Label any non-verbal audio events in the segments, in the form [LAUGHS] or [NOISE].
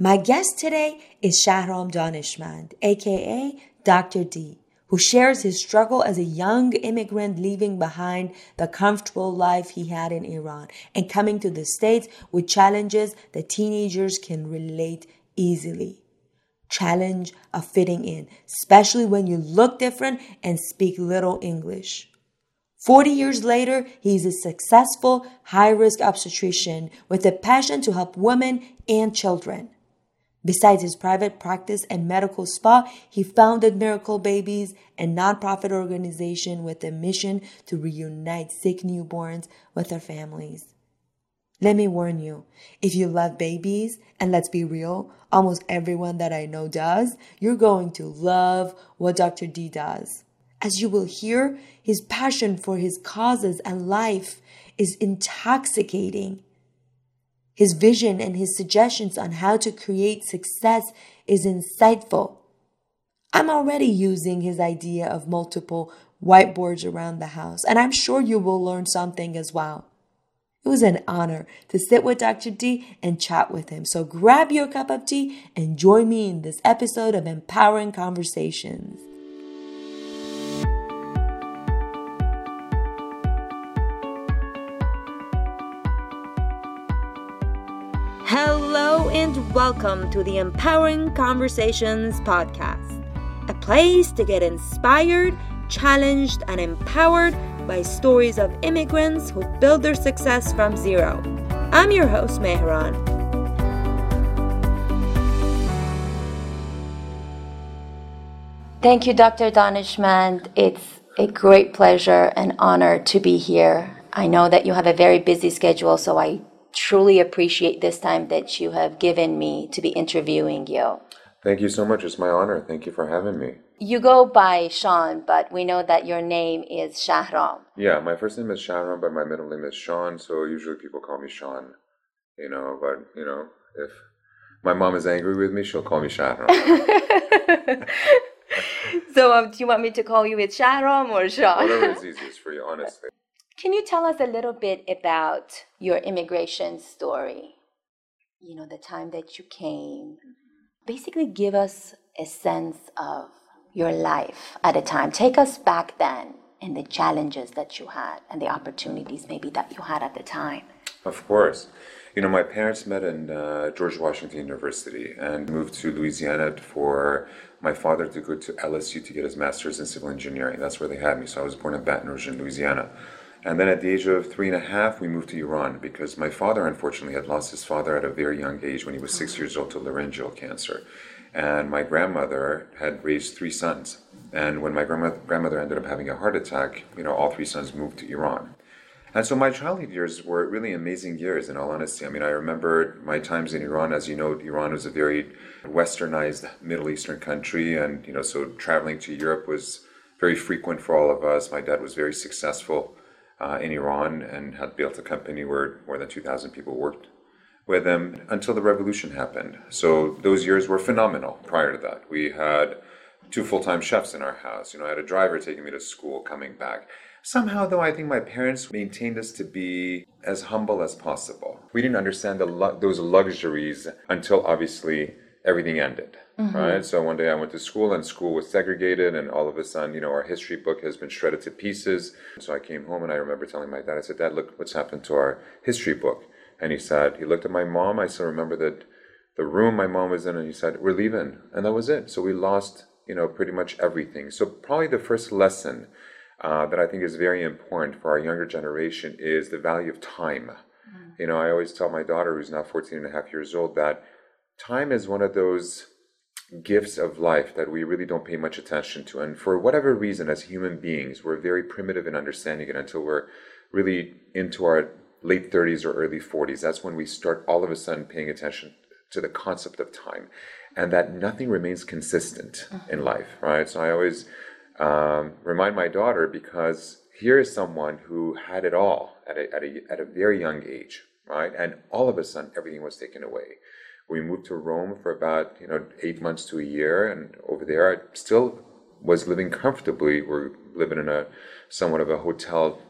My guest today is Shahram Daneshmand, aka Dr. D, who shares his struggle as a young immigrant leaving behind the comfortable life he had in Iran and coming to the States with challenges that teenagers can relate easily. Challenge of fitting in, especially when you look different and speak little English. 40 years later, he is a successful high risk obstetrician with a passion to help women and children. Besides his private practice and medical spa, he founded Miracle Babies, a nonprofit organization with a mission to reunite sick newborns with their families. Let me warn you, if you love babies, and let's be real, almost everyone that I know does, you're going to love what Dr. D does. As you will hear, his passion for his causes and life is intoxicating. His vision and his suggestions on how to create success is insightful. I'm already using his idea of multiple whiteboards around the house, and I'm sure you will learn something as well. It was an honor to sit with Dr. D and chat with him. So grab your cup of tea and join me in this episode of Empowering Conversations. Welcome to the Empowering Conversations podcast, a place to get inspired, challenged, and empowered by stories of immigrants who build their success from zero. I'm your host, Mehran. Thank you, Dr. Daneshmand. It's a great pleasure and honor to be here. I know that you have a very busy schedule, so I truly appreciate this time that you have given me to be interviewing you. Thank you so much. It's my honor. Thank you for having me. You go by Sean, but we know that your name is Shahram. Yeah, my first name is Shahram, but my middle name is Sean, so usually people call me Sean. You know, but you know, if my mom is angry with me, she'll call me Shahram. [LAUGHS] so, um, do you want me to call you with Shahram or Sean? Whatever is easiest for you, honestly. Can you tell us a little bit about your immigration story? You know, the time that you came. Basically, give us a sense of your life at a time. Take us back then and the challenges that you had and the opportunities maybe that you had at the time. Of course. You know, my parents met in uh, George Washington University and moved to Louisiana for my father to go to LSU to get his master's in civil engineering. That's where they had me. So I was born in Baton Rouge in Louisiana. And then at the age of three and a half, we moved to Iran because my father, unfortunately, had lost his father at a very young age when he was six oh. years old to laryngeal cancer. And my grandmother had raised three sons. And when my grandmother, grandmother ended up having a heart attack, you know, all three sons moved to Iran. And so my childhood years were really amazing years, in all honesty. I mean, I remember my times in Iran. As you know, Iran was a very westernized Middle Eastern country. And, you know, so traveling to Europe was very frequent for all of us. My dad was very successful uh, in Iran and had built a company where more than 2,000 people worked with him until the revolution happened. So those years were phenomenal prior to that. We had two full time chefs in our house. You know, I had a driver taking me to school, coming back. Somehow, though, I think my parents maintained us to be as humble as possible. We didn't understand those luxuries until obviously everything ended. Mm-hmm. Right. So one day I went to school and school was segregated, and all of a sudden, you know, our history book has been shredded to pieces. So I came home and I remember telling my dad, I said, Dad, look what's happened to our history book. And he said, he looked at my mom. I still remember that the room my mom was in, and he said, We're leaving. And that was it. So we lost, you know, pretty much everything. So probably the first lesson uh, that I think is very important for our younger generation is the value of time. Mm-hmm. You know, I always tell my daughter, who's now 14 and a half years old, that time is one of those gifts of life that we really don't pay much attention to. And for whatever reason, as human beings, we're very primitive in understanding it until we're really into our late 30s or early 40s. That's when we start all of a sudden paying attention to the concept of time and that nothing remains consistent mm-hmm. in life, right? So I always um, remind my daughter because here is someone who had it all at a, at, a, at a very young age, right? And all of a sudden, everything was taken away. We moved to Rome for about you know eight months to a year, and over there I still was living comfortably. We're living in a somewhat of a hotel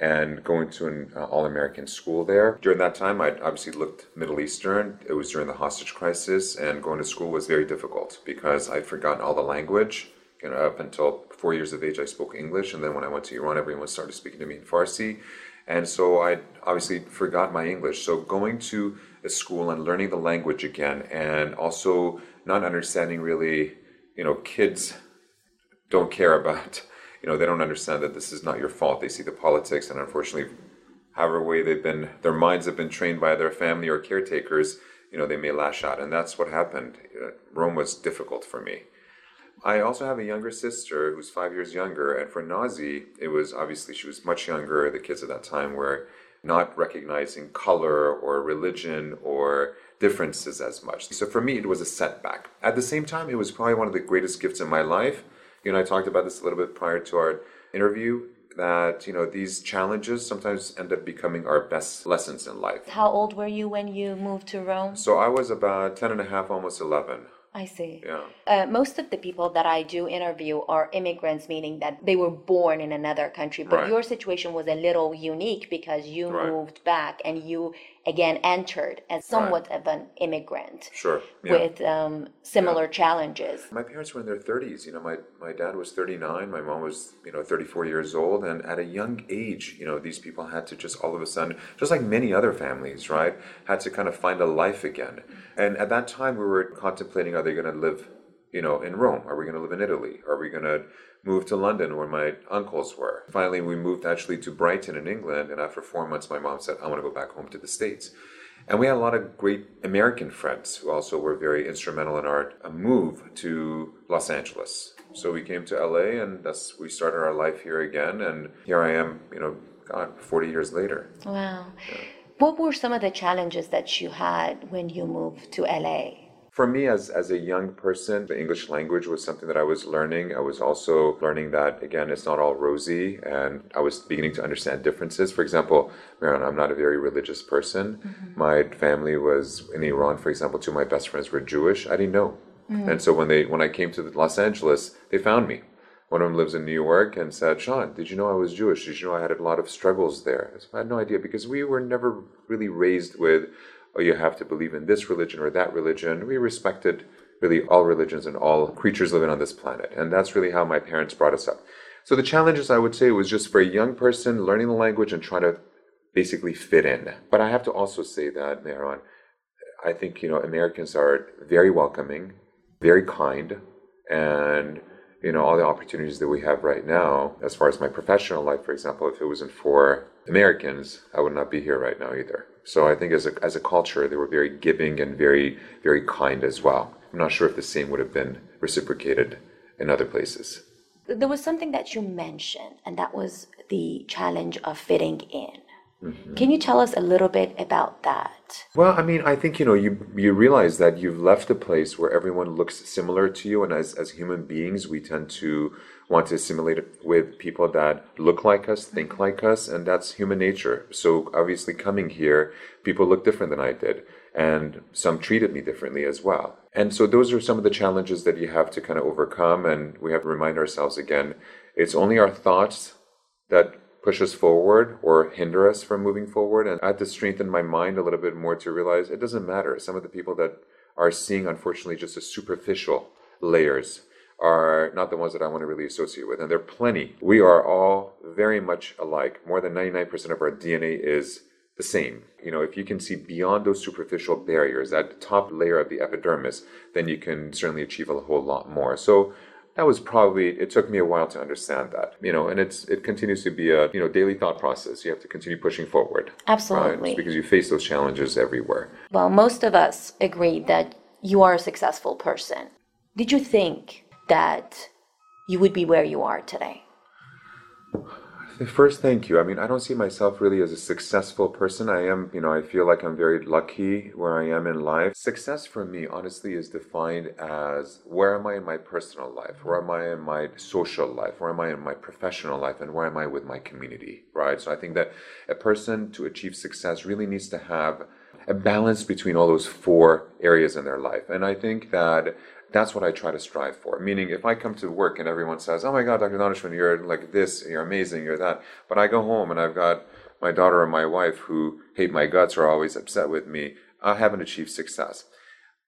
and going to an uh, all American school there. During that time, I obviously looked Middle Eastern. It was during the hostage crisis, and going to school was very difficult because I'd forgotten all the language. You know, up until four years of age, I spoke English, and then when I went to Iran, everyone started speaking to me in Farsi. And so I obviously forgot my English. So going to a school and learning the language again, and also not understanding really, you know, kids don't care about you know, they don't understand that this is not your fault. They see the politics, and unfortunately, however way they've been, their minds have been trained by their family or caretakers. You know, they may lash out, and that's what happened. Uh, Rome was difficult for me. I also have a younger sister who's five years younger, and for Nazi, it was obviously she was much younger. The kids at that time were not recognizing color or religion or differences as much. So for me, it was a setback. At the same time, it was probably one of the greatest gifts in my life you and I talked about this a little bit prior to our interview that you know these challenges sometimes end up becoming our best lessons in life how old were you when you moved to rome so i was about 10 and a half almost 11 I see. Yeah. Uh, most of the people that I do interview are immigrants, meaning that they were born in another country. But Right. your situation was a little unique because you Right. moved back and you again entered as somewhat of an immigrant Sure. Yeah. with um, similar challenges. My parents were in their 30s. You know, my, my dad was 39, my mom was, you know, 34 years old. And at a young age, you know, these people had to just all of a sudden, just like many other families, right, had to kind of find a life again. And at that time, we were contemplating are they going to live, you know, in Rome? Are we going to live in Italy? Are we going to move to London where my uncles were? Finally, we moved actually to Brighton in England. And after four months, my mom said, I want to go back home to the States. And we had a lot of great American friends who also were very instrumental in our uh, move to Los Angeles. So we came to LA and that's we started our life here again and here I am, you know, God, 40 years later. Wow. What were some of the challenges that you had when you moved to LA? For me, as, as a young person, the English language was something that I was learning. I was also learning that, again, it's not all rosy, and I was beginning to understand differences. For example, Marilyn, I'm not a very religious person. Mm-hmm. My family was in Iran, for example, two of my best friends were Jewish. I didn't know. Mm. And so when they when I came to Los Angeles, they found me. One of them lives in New York and said, Sean, did you know I was Jewish? Did you know I had a lot of struggles there? I said, I had no idea because we were never really raised with, oh, you have to believe in this religion or that religion. We respected really all religions and all creatures living on this planet. And that's really how my parents brought us up. So the challenges I would say was just for a young person learning the language and trying to basically fit in. But I have to also say that, Mehran, I think, you know, Americans are very welcoming, very kind, and you know all the opportunities that we have right now as far as my professional life for example if it wasn't for americans i would not be here right now either so i think as a, as a culture they were very giving and very very kind as well i'm not sure if the same would have been reciprocated in other places There was something that you mentioned, and that was the challenge of fitting in. Mm-hmm. Can you tell us a little bit about that? Well, I mean, I think you know you you realize that you've left a place where everyone looks similar to you, and as as human beings, we tend to want to assimilate with people that look like us, think mm-hmm. like us, and that's human nature. So obviously, coming here, people look different than I did, and some treated me differently as well. And so those are some of the challenges that you have to kind of overcome, and we have to remind ourselves again, it's only our thoughts that push us forward or hinder us from moving forward. And I had to strengthen my mind a little bit more to realize it doesn't matter. Some of the people that are seeing, unfortunately, just the superficial layers are not the ones that I want to really associate with. And there are plenty. We are all very much alike. More than 99% of our DNA is the same. You know, if you can see beyond those superficial barriers, that top layer of the epidermis, then you can certainly achieve a whole lot more. So that was probably it took me a while to understand that you know and it's it continues to be a you know daily thought process you have to continue pushing forward Absolutely. right? because you face those challenges everywhere Well, most of us agree that you are a successful person. Did you think that you would be where you are today? First, thank you. I mean, I don't see myself really as a successful person. I am, you know, I feel like I'm very lucky where I am in life. Success for me, honestly, is defined as where am I in my personal life? Where am I in my social life? Where am I in my professional life? And where am I with my community, right? So I think that a person to achieve success really needs to have a balance between all those four areas in their life. And I think that that's what I try to strive for. Meaning, if I come to work and everyone says, "Oh my God, Dr. Daneshmand, you're like this, you're amazing, you're that," but I go home and I've got my daughter and my wife who hate my guts or are always upset with me, I haven't achieved success.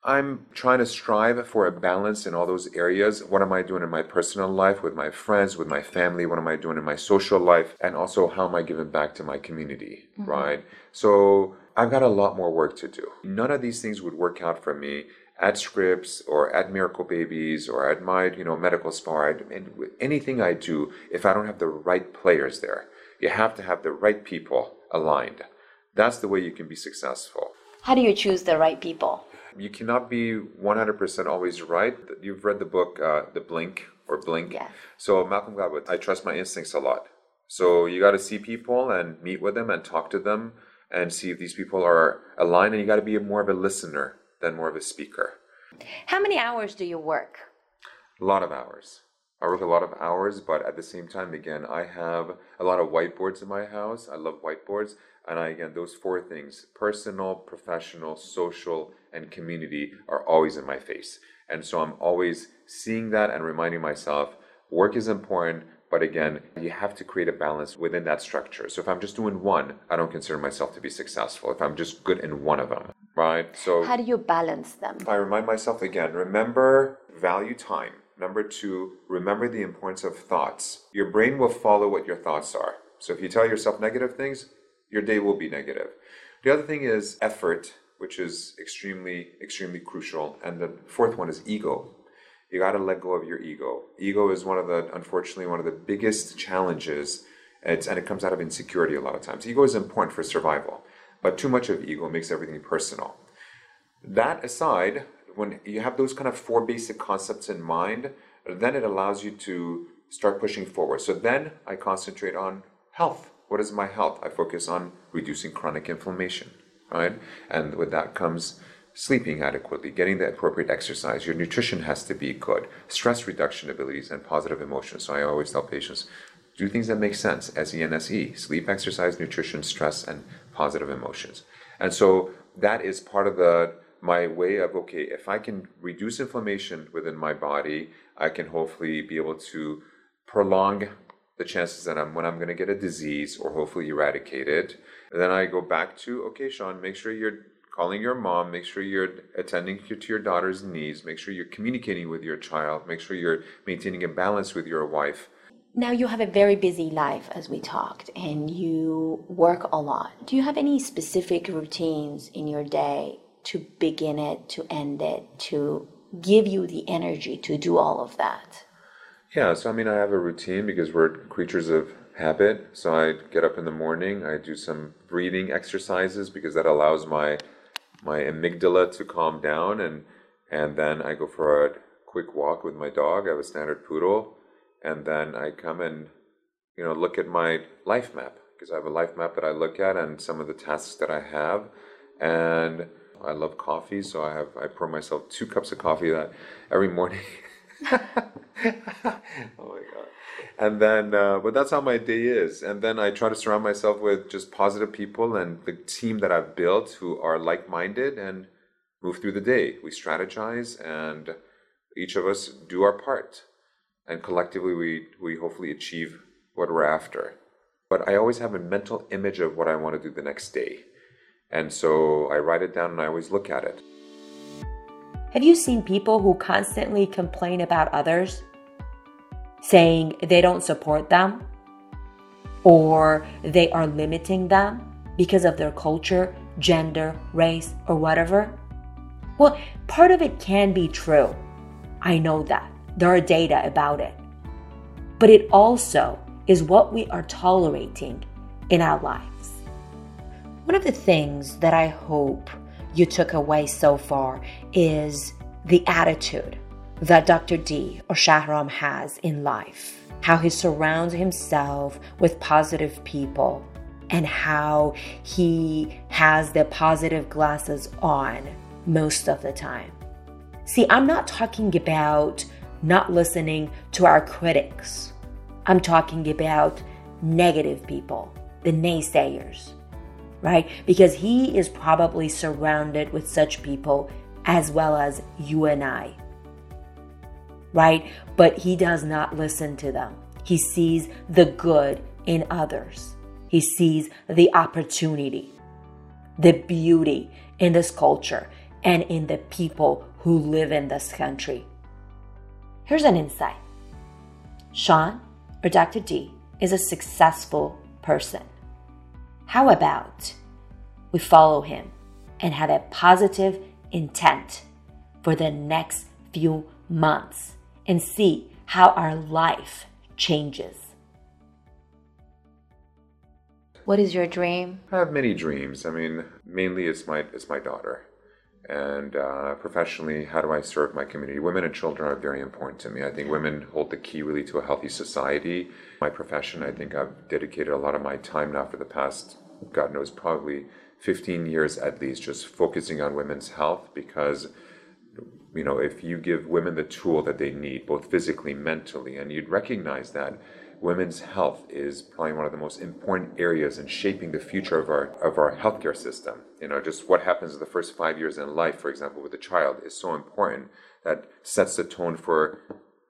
I'm trying to strive for a balance in all those areas. What am I doing in my personal life with my friends, with my family? What am I doing in my social life? And also, how am I giving back to my community, mm-hmm. right? So, I've got a lot more work to do. None of these things would work out for me at Scripps or at Miracle Babies or at my, you know, medical spa. And anything I do, if I don't have the right players there, you have to have the right people aligned. That's the way you can be successful. How do you choose the right people? You cannot be 100% always right. You've read the book, uh, The Blink or Blink. Yeah. So, Malcolm Gladwell, I trust my instincts a lot. So, you got to see people and meet with them and talk to them and see if these people are aligned. And you got to be more of a listener than more of a speaker. How many hours do you work? A lot of hours. I work a lot of hours, but at the same time, again, I have a lot of whiteboards in my house. I love whiteboards. And I, again, those four things personal, professional, social, and community are always in my face. And so I'm always seeing that and reminding myself work is important, but again, you have to create a balance within that structure. So if I'm just doing one, I don't consider myself to be successful. If I'm just good in one of them, right? So how do you balance them? I remind myself again remember, value time Number two, remember the importance of thoughts. Your brain will follow what your thoughts are. So if you tell yourself negative things, your day will be negative. The other thing is effort, which is extremely, extremely crucial. And the fourth one is ego. You got to let go of your ego. Ego is one of the, unfortunately, one of the biggest challenges. It's, and it comes out of insecurity a lot of times. Ego is important for survival, but too much of ego makes everything personal. That aside, when you have those kind of four basic concepts in mind, then it allows you to start pushing forward. So then I concentrate on health. What is my health? I focus on reducing chronic inflammation, right? And with that comes sleeping adequately, getting the appropriate exercise. Your nutrition has to be good, stress reduction abilities, and positive emotions. So I always tell patients do things that make sense S E N S E sleep, exercise, nutrition, stress, and positive emotions. And so that is part of the my way of okay if i can reduce inflammation within my body i can hopefully be able to prolong the chances that i'm when i'm going to get a disease or hopefully eradicate it and then i go back to okay sean make sure you're calling your mom make sure you're attending to your daughter's needs make sure you're communicating with your child make sure you're maintaining a balance with your wife now you have a very busy life as we talked and you work a lot do you have any specific routines in your day to begin it, to end it, to give you the energy to do all of that? Yeah, so I mean, I have a routine because we're creatures of habit. So I get up in the morning, I do some breathing exercises because that allows my my amygdala to calm down, and and then I go for a quick walk with my dog. I have a standard poodle, and then I come and you know look at my life map because I have a life map that I look at and some of the tasks that I have, and I love coffee, so I have I pour myself two cups of coffee that every morning. [LAUGHS] [LAUGHS] oh my god! And then, uh, but that's how my day is. And then I try to surround myself with just positive people and the team that I've built who are like-minded and move through the day. We strategize and each of us do our part, and collectively we we hopefully achieve what we're after. But I always have a mental image of what I want to do the next day. And so I write it down and I always look at it. Have you seen people who constantly complain about others, saying they don't support them or they are limiting them because of their culture, gender, race, or whatever? Well, part of it can be true. I know that. There are data about it. But it also is what we are tolerating in our lives. One of the things that I hope you took away so far is the attitude that Dr. D or Shahram has in life, how he surrounds himself with positive people, and how he has the positive glasses on most of the time. See, I'm not talking about not listening to our critics. I'm talking about negative people, the naysayers, right? Because he is probably surrounded with such people as well as you and I, right? But he does not listen to them. He sees the good in others, he sees the opportunity, the beauty in this culture and in the people who live in this country. Here's an insight Sean, or Dr. D, is a successful person. How about we follow him and have a positive intent for the next few months and see how our life changes? What is your dream? I have many dreams. I mean, mainly it's my it's my daughter and uh, professionally, how do I serve my community? Women and children are very important to me. I think women hold the key really to a healthy society. My profession, I think I've dedicated a lot of my time now for the past, God knows, probably 15 years at least, just focusing on women's health because you know, if you give women the tool that they need, both physically, mentally, and you'd recognize that women's health is probably one of the most important areas in shaping the future of our of our healthcare system. You know, just what happens in the first five years in life, for example, with a child, is so important that sets the tone for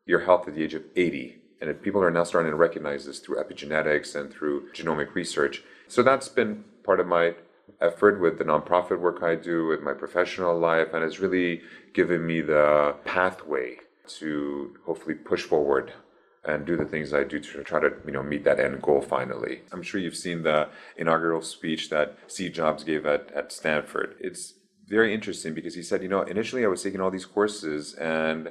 your health at the age of 80. And if people are now starting to recognize this through epigenetics and through genomic research, so that's been part of my effort with the nonprofit work I do, with my professional life, and it's really given me the pathway to hopefully push forward and do the things I do to try to you know meet that end goal finally. I'm sure you've seen the inaugural speech that Steve Jobs gave at, at Stanford. It's very interesting because he said, you know, initially I was taking all these courses and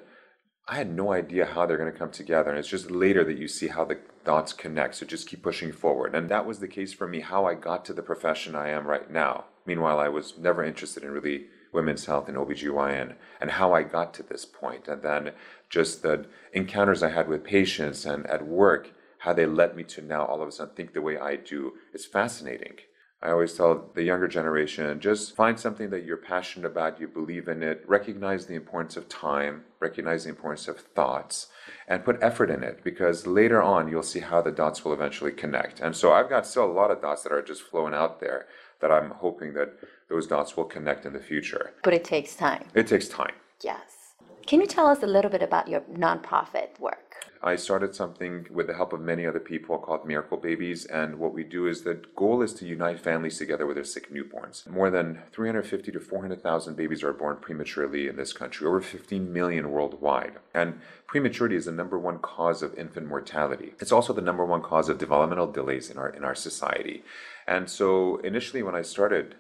I had no idea how they're going to come together. And it's just later that you see how the dots connect. So just keep pushing forward. And that was the case for me, how I got to the profession I am right now. Meanwhile, I was never interested in really women's health and OBGYN and how I got to this point. And then just the encounters I had with patients and at work, how they led me to now all of a sudden think the way I do is fascinating. I always tell the younger generation just find something that you're passionate about, you believe in it, recognize the importance of time, recognize the importance of thoughts, and put effort in it because later on you'll see how the dots will eventually connect. And so I've got still a lot of dots that are just flowing out there that I'm hoping that those dots will connect in the future. But it takes time. It takes time. Yes. Can you tell us a little bit about your nonprofit work? I started something with the help of many other people called Miracle Babies. And what we do is the goal is to unite families together with their sick newborns. More than 350 to 400,000 babies are born prematurely in this country, over 15 million worldwide. And prematurity is the number one cause of infant mortality. It's also the number one cause of developmental delays in our, in our society. And so initially, when I started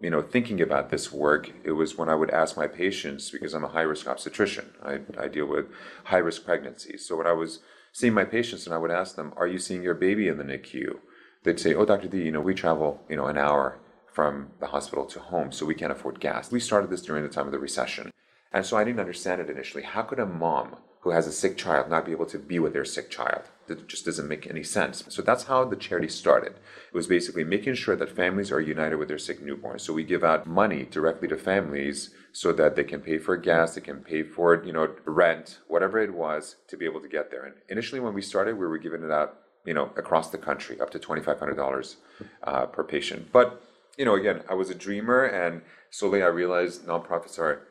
you know, thinking about this work, it was when I would ask my patients, because I'm a high risk obstetrician, I, I deal with high risk pregnancies. So when I was seeing my patients and I would ask them, Are you seeing your baby in the NICU? They'd say, Oh, Dr. D, you know, we travel, you know, an hour from the hospital to home, so we can't afford gas. We started this during the time of the recession. And so I didn't understand it initially. How could a mom who has a sick child not be able to be with their sick child? That just doesn't make any sense. So that's how the charity started. It was basically making sure that families are united with their sick newborns. So we give out money directly to families so that they can pay for gas, they can pay for you know rent, whatever it was, to be able to get there. And initially, when we started, we were giving it out you know across the country, up to twenty five hundred dollars uh, per patient. But you know, again, I was a dreamer, and slowly I realized nonprofits are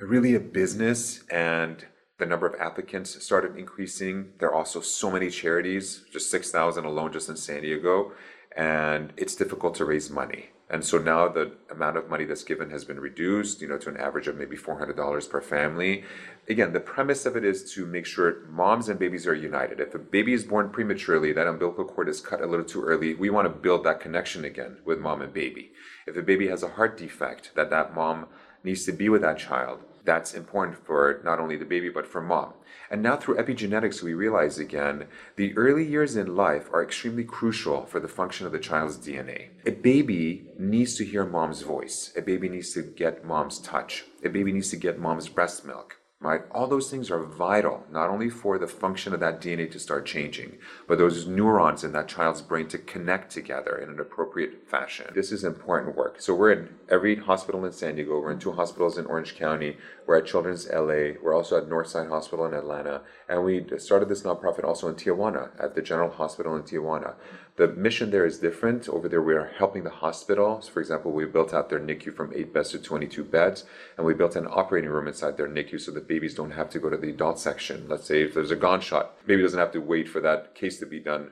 really a business and the number of applicants started increasing. There are also so many charities, just 6,000 alone just in San Diego, and it's difficult to raise money. And so now the amount of money that's given has been reduced, you know, to an average of maybe $400 per family. Again, the premise of it is to make sure moms and babies are united. If a baby is born prematurely, that umbilical cord is cut a little too early, we want to build that connection again with mom and baby. If a baby has a heart defect, that that mom needs to be with that child that's important for not only the baby but for mom. And now through epigenetics, we realize again the early years in life are extremely crucial for the function of the child's DNA. A baby needs to hear mom's voice. A baby needs to get mom's touch. A baby needs to get mom's breast milk right? All those things are vital, not only for the function of that DNA to start changing, but those neurons in that child's brain to connect together in an appropriate fashion. This is important work. So we're in every hospital in San Diego, we're in two hospitals in Orange County, we're at Children's LA, we're also at Northside Hospital in Atlanta, and we started this nonprofit also in Tijuana, at the General Hospital in Tijuana. The mission there is different. Over there, we are helping the hospitals. For example, we built out their NICU from eight beds to 22 beds, and we built an operating room inside their NICU so that babies don't have to go to the adult section. Let's say if there's a gunshot, baby doesn't have to wait for that case to be done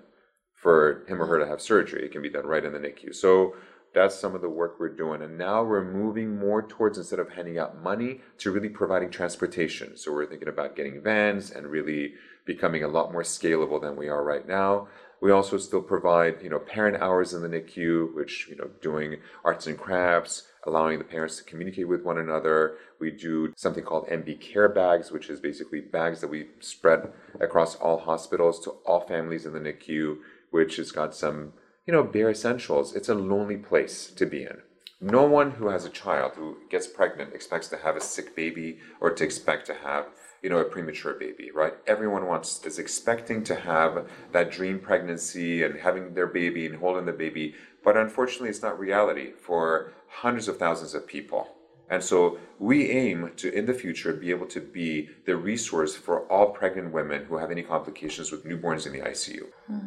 for him or her to have surgery. It can be done right in the NICU. So that's some of the work we're doing. And now we're moving more towards instead of handing out money to really providing transportation. So we're thinking about getting vans and really becoming a lot more scalable than we are right now. We also still provide, you know, parent hours in the NICU, which, you know, doing arts and crafts, allowing the parents to communicate with one another. We do something called MB Care Bags, which is basically bags that we spread across all hospitals to all families in the NICU, which has got some, you know, bare essentials. It's a lonely place to be in. No one who has a child who gets pregnant expects to have a sick baby or to expect to have you know, a premature baby, right? Everyone wants is expecting to have that dream pregnancy and having their baby and holding the baby, but unfortunately, it's not reality for hundreds of thousands of people. And so we aim to, in the future, be able to be the resource for all pregnant women who have any complications with newborns in the ICU. Hmm.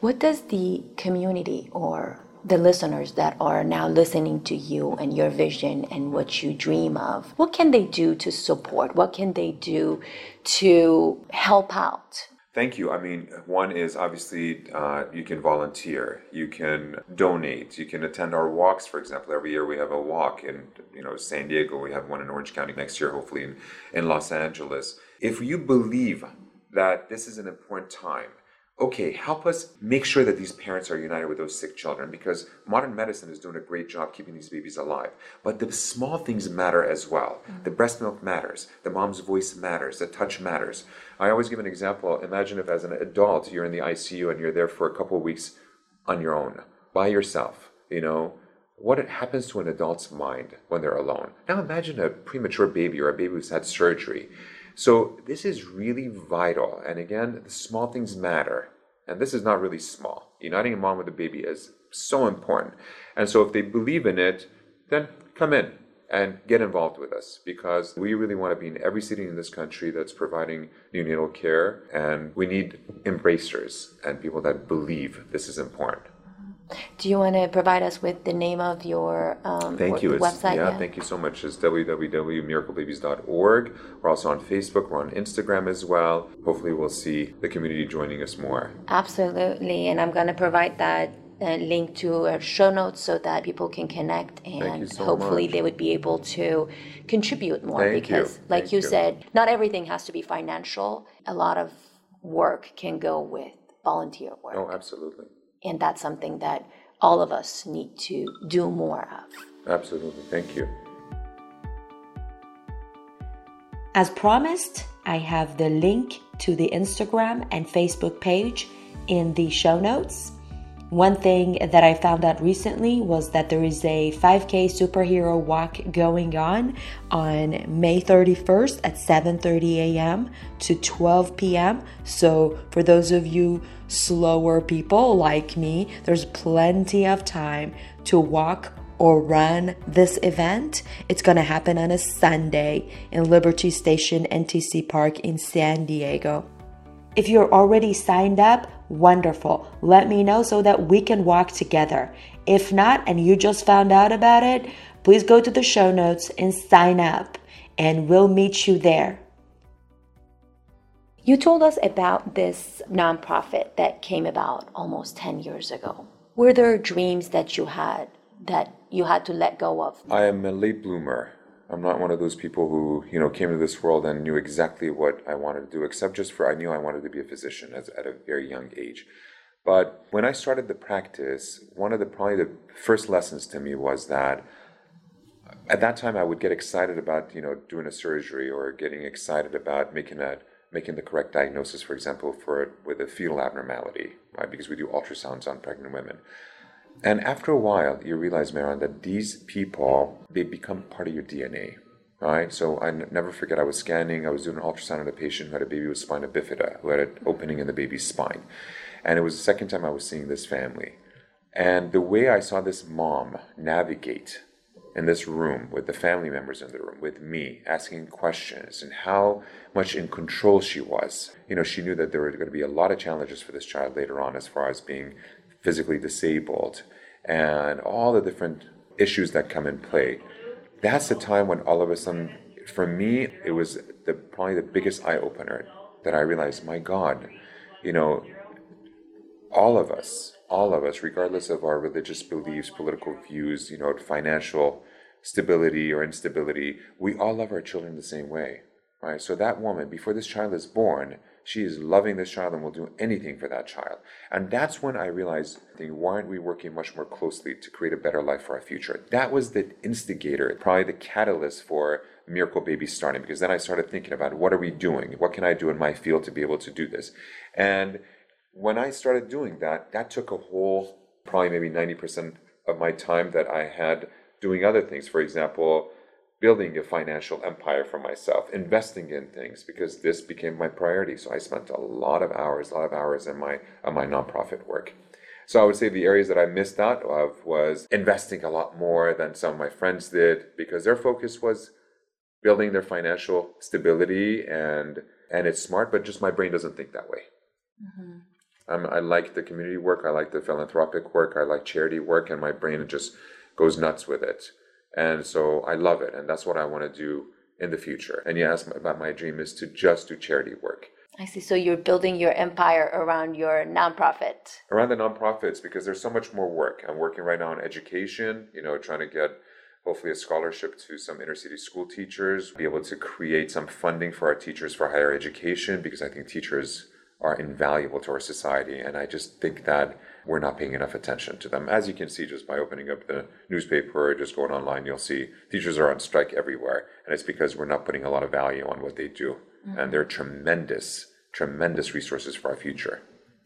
What does the community or the listeners that are now listening to you and your vision and what you dream of, what can they do to support? What can they do to help out? Thank you. I mean, one is obviously uh, you can volunteer, you can donate, you can attend our walks. For example, every year we have a walk in you know San Diego. We have one in Orange County next year, hopefully in, in Los Angeles. If you believe that this is an important time, okay, help us make sure that these parents are united with those sick children because modern medicine is doing a great job keeping these babies alive. But the small things matter as well. Mm-hmm. The breast milk matters, the mom's voice matters, the touch matters. I always give an example. Imagine if, as an adult, you're in the ICU and you're there for a couple of weeks on your own, by yourself, you know. What happens to an adult's mind when they're alone? Now imagine a premature baby or a baby who's had surgery so this is really vital. And again, the small things matter. And this is not really small. Uniting a mom with a baby is so important. And so if they believe in it, then come in and get involved with us because we really want to be in every city in this country that's providing neonatal care. And we need embracers and people that believe this is important. Do you want to provide us with the name of your um, thank you. website? Yeah, yeah, thank you so much. It's www.miraclebabies.org. We're also on Facebook. We're on Instagram as well. Hopefully, we'll see the community joining us more. Absolutely, and I'm going to provide that uh, link to our show notes so that people can connect and so hopefully much. they would be able to contribute more Thank because you. like Thank you, you. said not everything has to be financial a lot of work can go with volunteer work Oh, absolutely. And that's something that all of us need to do more of. Absolutely. Thank you. As promised, I have the link to the Instagram and Facebook page in the show notes. One thing that I found out recently was that there is a 5K superhero walk going on on May 31st at 7:30 a.m. to 12 p.m. So for those of you slower people like me, there's plenty of time to walk or run this event. It's going to happen on a Sunday in Liberty Station NTC Park in San Diego. If you're already signed up, wonderful. Let me know so that we can walk together. If not, and you just found out about it, please go to the show notes and sign up, and we'll meet you there. You told us about this nonprofit that came about almost 10 years ago. Were there dreams that you had that you had to let go of? I am a late bloomer. I'm not one of those people who, you know, came to this world and knew exactly what I wanted to do, except just for I knew I wanted to be a physician as, at a very young age. But when I started the practice, one of the probably the first lessons to me was that at that time I would get excited about, you know, doing a surgery or getting excited about making a making the correct diagnosis, for example, for with a fetal abnormality, right? Because we do ultrasounds on pregnant women. And after a while, you realize, Mehran, that these people, they become part of your DNA, right? So I n- never forget, I was scanning, I was doing an ultrasound on a patient who had a baby with spina bifida, who had an opening in the baby's spine. And it was the second time I was seeing this family. And the way I saw this mom navigate in this room with the family members in the room, with me, asking questions, and how much in control she was. You know, she knew that there were going to be a lot of challenges for this child later on as far as being physically disabled, and all the different issues that come in play. That's the time when all of a sudden, for me, it was the probably the biggest eye opener that I realized, my God, you know, all of us, all of us, regardless of our religious beliefs, political views, you know, financial stability or instability, we all love our children the same way, right? So that woman, before this child is born, she is loving this child and will do anything for that child. And that's when I realized, why aren't we working much more closely to create a better life for our future? That was the instigator, probably the catalyst for Miracle Baby starting, because then I started thinking about what are we doing? What can I do in my field to be able to do this? And when I started doing that, that took a whole, probably maybe 90% of my time that I had doing other things. For example, building a financial empire for myself, investing in things because this became my priority. So I spent a lot of hours, a lot of hours in my on my nonprofit work. So I would say the areas that I missed out of was investing a lot more than some of my friends did because their focus was building their financial stability and and it's smart, but just my brain doesn't think that way. Mm-hmm. Um, I like the community work, I like the philanthropic work, I like charity work, and my brain just goes nuts with it. And so I love it. And that's what I want to do in the future. And asked about my dream is to just do charity work. I see. So you're building your empire around your nonprofit. Around the nonprofits because there's so much more work. I'm working right now on education, you know, trying to get hopefully a scholarship to some inner city school teachers, be able to create some funding for our teachers for higher education because I think teachers are invaluable to our society. And I just think that we're not paying enough attention to them. As you can see just by opening up the newspaper or just going online, you'll see teachers are on strike everywhere. And it's because we're not putting a lot of value on what they do. Mm-hmm. And they're tremendous, tremendous resources for our future.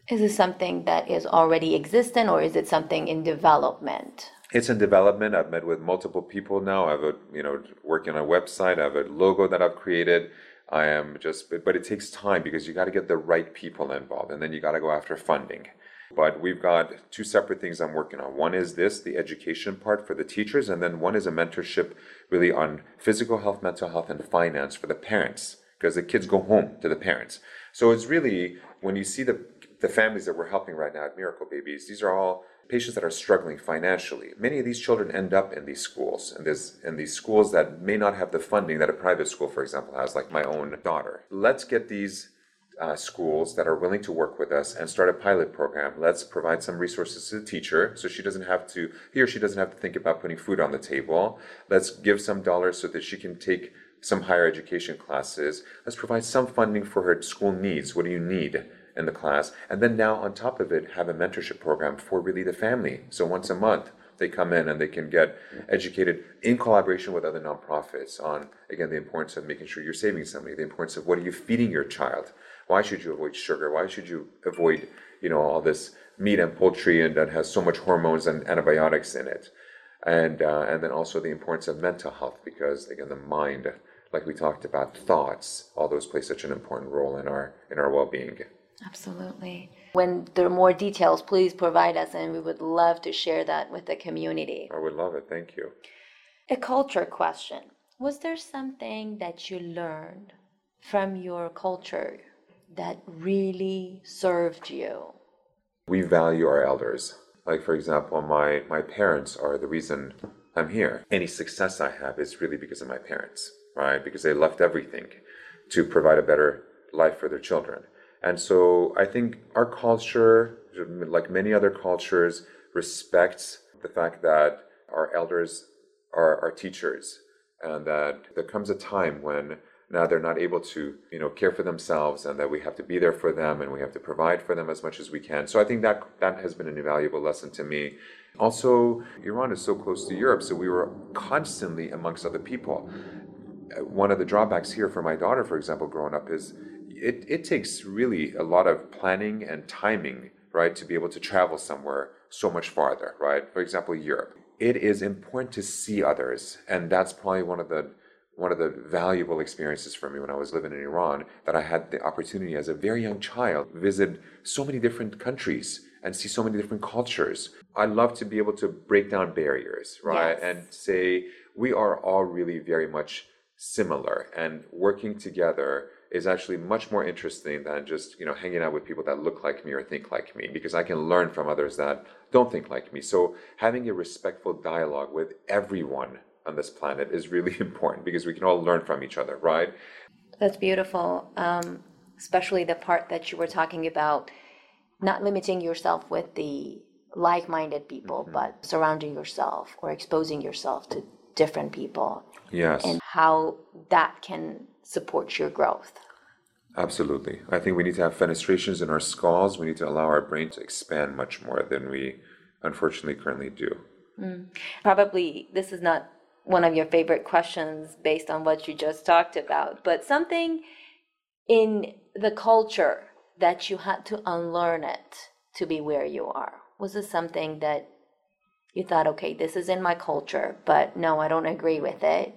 Is this something that is already existent or is it something in development? It's in development. I've met with multiple people now. I have a, you know, working on a website. I have a logo that I've created. I am just, but it takes time because you got to get the right people involved and then you got to go after funding. But we've got two separate things I'm working on. One is this, the education part for the teachers, and then one is a mentorship really on physical health, mental health, and finance for the parents, because the kids go home to the parents. So it's really, when you see the, the families that we're helping right now at Miracle Babies, these are all patients that are struggling financially. Many of these children end up in these schools, and this in these schools that may not have the funding that a private school, for example, has, like my own daughter. Let's get these uh, schools that are willing to work with us and start a pilot program. Let's provide some resources to the teacher so she doesn't have to, he or she doesn't have to think about putting food on the table. Let's give some dollars so that she can take some higher education classes. Let's provide some funding for her school needs. What do you need in the class? And then now, on top of it, have a mentorship program for really the family. So once a month, they come in and they can get educated in collaboration with other nonprofits on again the importance of making sure you're saving somebody the importance of what are you feeding your child why should you avoid sugar? Why should you avoid, you know, all this meat and poultry and that has so much hormones and antibiotics in it? And uh, and then also the importance of mental health because again the mind, like we talked about, thoughts, all those play such an important role in our in our well-being. Absolutely. When there are more details, please provide us, and we would love to share that with the community. I would love it. Thank you. A culture question. Was there something that you learned from your culture that really served you? We value our elders. Like, for example, my, my parents are the reason I'm here. Any success I have is really because of my parents, right? Because they left everything to provide a better life for their children. And so I think our culture, like many other cultures, respects the fact that our elders are our teachers and that there comes a time when now they're not able to you know care for themselves and that we have to be there for them and we have to provide for them as much as we can. So i think that that has been an invaluable lesson to me. Also iran is so close to europe so we were constantly amongst other people. One of the drawbacks here for my daughter for example growing up is it, it takes really a lot of planning and timing right to be able to travel somewhere so much farther right for example europe it is important to see others and that's probably one of the one of the valuable experiences for me when I was living in Iran that I had the opportunity as a very young child visit so many different countries and see so many different cultures. I love to be able to break down barriers, right? Yes. And say we are all really very much similar and working together is actually much more interesting than just you know hanging out with people that look like me or think like me because I can learn from others that don't think like me. So having a respectful dialogue with everyone on this planet is really [LAUGHS] important because we can all learn from each other, right? That's beautiful, um, especially the part that you were talking about, not limiting yourself with the like-minded people, mm-hmm. but surrounding yourself or exposing yourself to different people. Yes. And how that can support your growth. Absolutely. I think we need to have fenestrations in our skulls. We need to allow our brain to expand much more than we unfortunately currently do. Mm. Probably this is not one of your favorite questions based on what you just talked about, but something in the culture that you had to unlearn it to be where you are. Was this something that you thought, okay, this is in my culture, but no, I don't agree with it?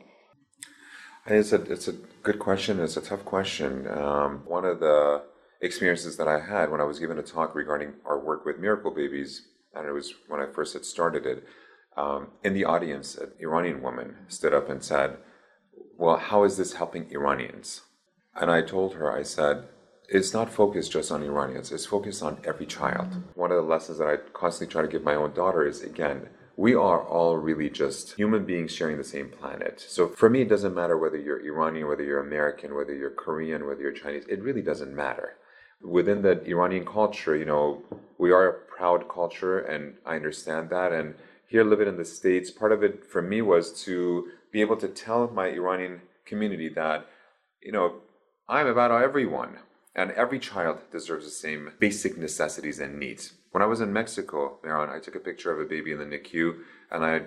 It's a it's a good question. It's a tough question. Um, one of the experiences that I had when I was given a talk regarding our work with miracle babies, and it was when I first had started it. Um, in the audience, an Iranian woman stood up and said, "Well, how is this helping Iranians?" And I told her, I said, "It's not focused just on Iranians. It's focused on every child." One of the lessons that I constantly try to give my own daughter is again we are all really just human beings sharing the same planet. So for me, it doesn't matter whether you're Iranian, whether you're American, whether you're Korean, whether you're Chinese. It really doesn't matter. Within the Iranian culture, you know, we are a proud culture, and I understand that. And here, living in the States, part of it for me was to be able to tell my Iranian community that, you know, I'm about everyone. And every child deserves the same basic necessities and needs. When I was in Mexico, Mehran, I took a picture of a baby in the NICU and I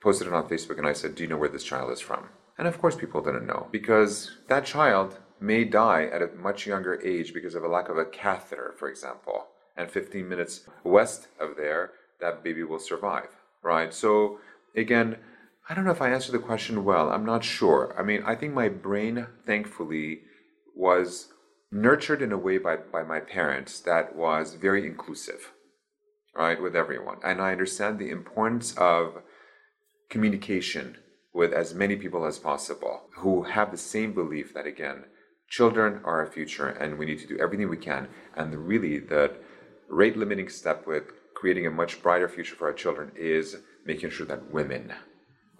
posted it on Facebook and I said, Do you know where this child is from? And of course, people didn't know because that child may die at a much younger age because of a lack of a catheter, for example. And 15 minutes west of there, that baby will survive, right? So, again, I don't know if I answered the question well. I'm not sure. I mean, I think my brain, thankfully, was nurtured in a way by, by my parents that was very inclusive, right, with everyone. And I understand the importance of communication with as many people as possible who have the same belief that, again, children are our future and we need to do everything we can. And really, the rate limiting step with creating a much brighter future for our children is making sure that women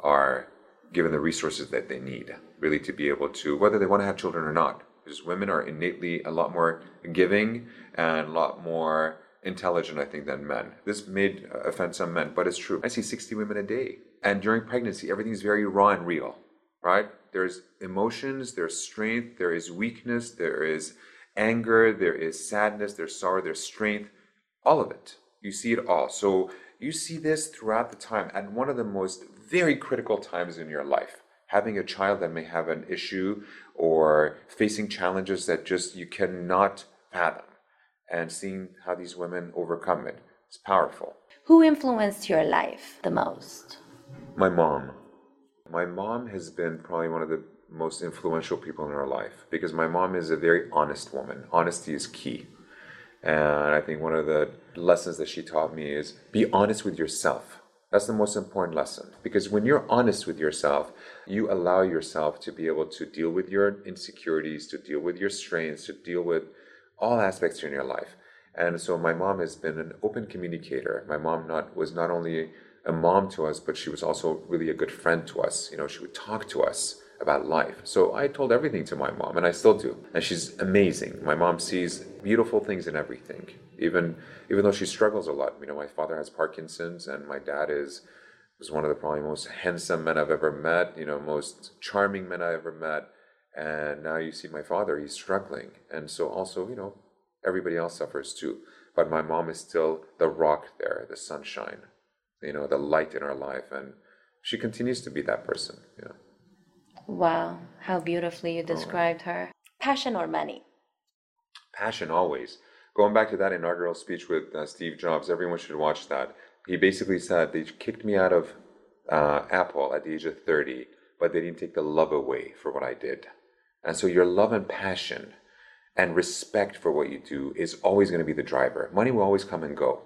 are given the resources that they need, really, to be able to, whether they want to have children or not, because women are innately a lot more giving and a lot more intelligent, I think, than men. This may uh, offend some men, but it's true. I see 60 women a day. And during pregnancy, everything's very raw and real, right? There's emotions, there's strength, there is weakness, there is anger, there is sadness, there's sorrow, there's strength, all of it. You see it all. So you see this throughout the time at one of the most very critical times in your life having a child that may have an issue or facing challenges that just you cannot fathom and seeing how these women overcome it is powerful. Who influenced your life the most? My mom. My mom has been probably one of the most influential people in our life because my mom is a very honest woman. Honesty is key. And I think one of the lessons that she taught me is be honest with yourself that's the most important lesson. Because when you're honest with yourself, you allow yourself to be able to deal with your insecurities, to deal with your strengths, to deal with all aspects in your life. And so my mom has been an open communicator. My mom not was not only a mom to us, but she was also really a good friend to us. You know, she would talk to us about life. So I told everything to my mom, and I still do. And she's amazing. My mom sees beautiful things in everything, even even though she struggles a lot. You know, my father has Parkinson's, and my dad is was one of the probably most handsome men I've ever met. You know, most charming men I ever met. And now you see my father; he's struggling, and so also, you know, everybody else suffers too. But my mom is still the rock there, the sunshine, you know, the light in our life, and she continues to be that person. Yeah. Wow, how beautifully you described her. Passion or money? Passion always. Going back to that inaugural speech with uh, Steve Jobs, everyone should watch that. He basically said they kicked me out of uh, Apple at the age of 30, but they didn't take the love away for what I did. And so your love and passion and respect for what you do is always going to be the driver. Money will always come and go,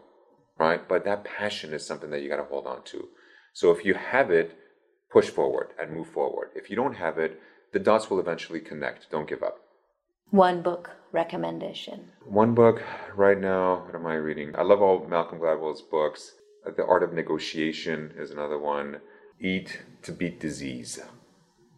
right? But that passion is something that you got to hold on to. So if you have it, push forward and move forward. If you don't have it, the dots will eventually connect. Don't give up. One book recommendation. One book right now, what am I reading? I love all Malcolm Gladwell's books. Uh, the Art of Negotiation is another one. Eat to Beat Disease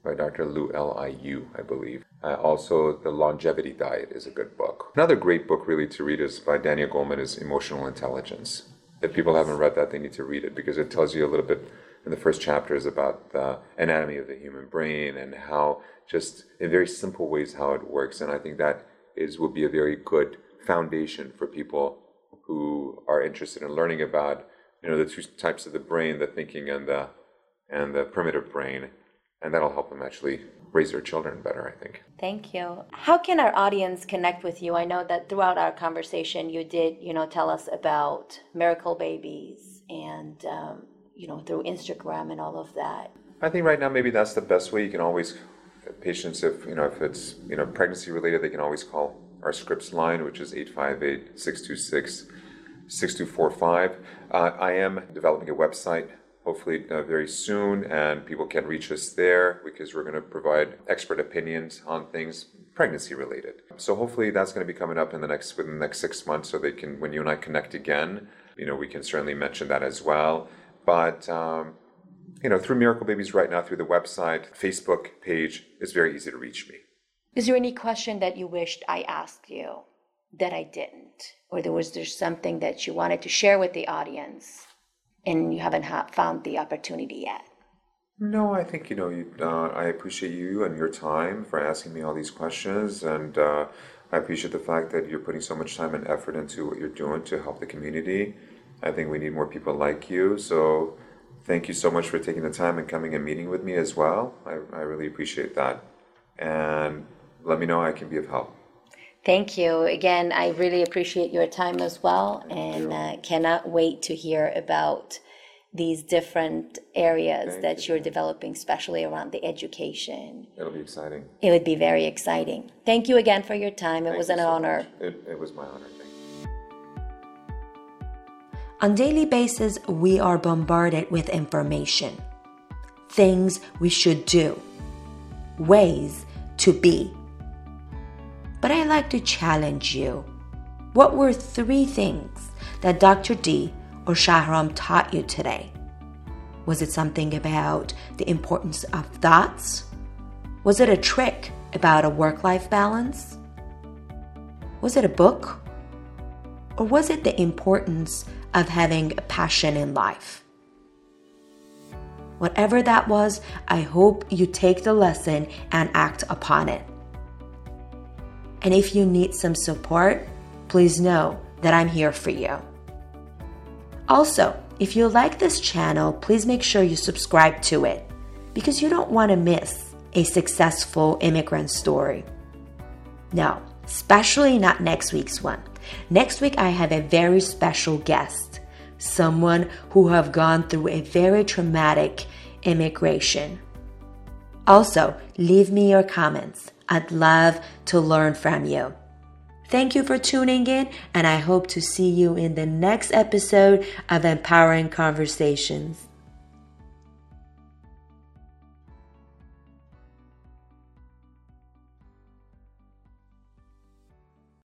by Dr. Lou L. I. U., I believe. Uh, also, The Longevity Diet is a good book. Another great book, really, to read is by Daniel Goleman, is Emotional Intelligence. If people haven't read that, they need to read it because it tells you a little bit in the first chapters about the anatomy of the human brain and how, just in very simple ways, how it works. And I think that is will be a very good foundation for people who are interested in learning about you know the two types of the brain, the thinking and the and the primitive brain, and that'll help them actually raise their children better, I think. Thank you. How can our audience connect with you? I know that throughout our conversation, you did, you know, tell us about miracle babies and, um, you know, through Instagram and all of that. I think right now maybe that's the best way. You can always patients if you know if it's you know pregnancy related, they can always call our Scripps line, which is 858 626 6245. Uh, I am developing a website hopefully uh, very soon, and people can reach us there because we're going to provide expert opinions on things pregnancy related. So hopefully that's going to be coming up in the next within the next six months, so they can when you and I connect again, you know, we can certainly mention that as well. But um, you know, through Miracle Babies right now, through the website, Facebook page, it's very easy to reach me. Is there any question that you wished I asked you that I didn't, or there was there something that you wanted to share with the audience? and you haven't ha- found the opportunity yet? No, I think you know. You, uh, I appreciate you and your time for asking me all these questions, and uh, I appreciate the fact that you're putting so much time and effort into what you're doing to help the community. I think we need more people like you. So, thank you so much for taking the time and coming and meeting with me as well. I, I really appreciate that, and let me know I can be of help. Thank you. Again, I really appreciate your time as well and uh, cannot wait to hear about these different areas Thank that you. you're developing, especially around the education. It'll be exciting. It would be very exciting. Thank you again for your time. It Thank was an so honor. It, it was my honor. Thank you. On daily basis, we are bombarded with information. Things we should do. Ways to be. But I'd like to challenge you. What were three things that Dr. D or Shahram taught you today? Was it something about the importance of thoughts? Was it a trick about a work life balance? Was it a book? Or was it the importance of having a passion in life? Whatever that was, I hope you take the lesson and act upon it. And if you need some support, please know that I'm here for you. Also, if you like this channel, please make sure you subscribe to it because you don't want to miss a successful immigrant story. No, especially not next week's one. Next week I have a very special guest, someone who have gone through a very traumatic immigration. Also, leave me your comments. I'd love to learn from you. Thank you for tuning in, and I hope to see you in the next episode of Empowering Conversations.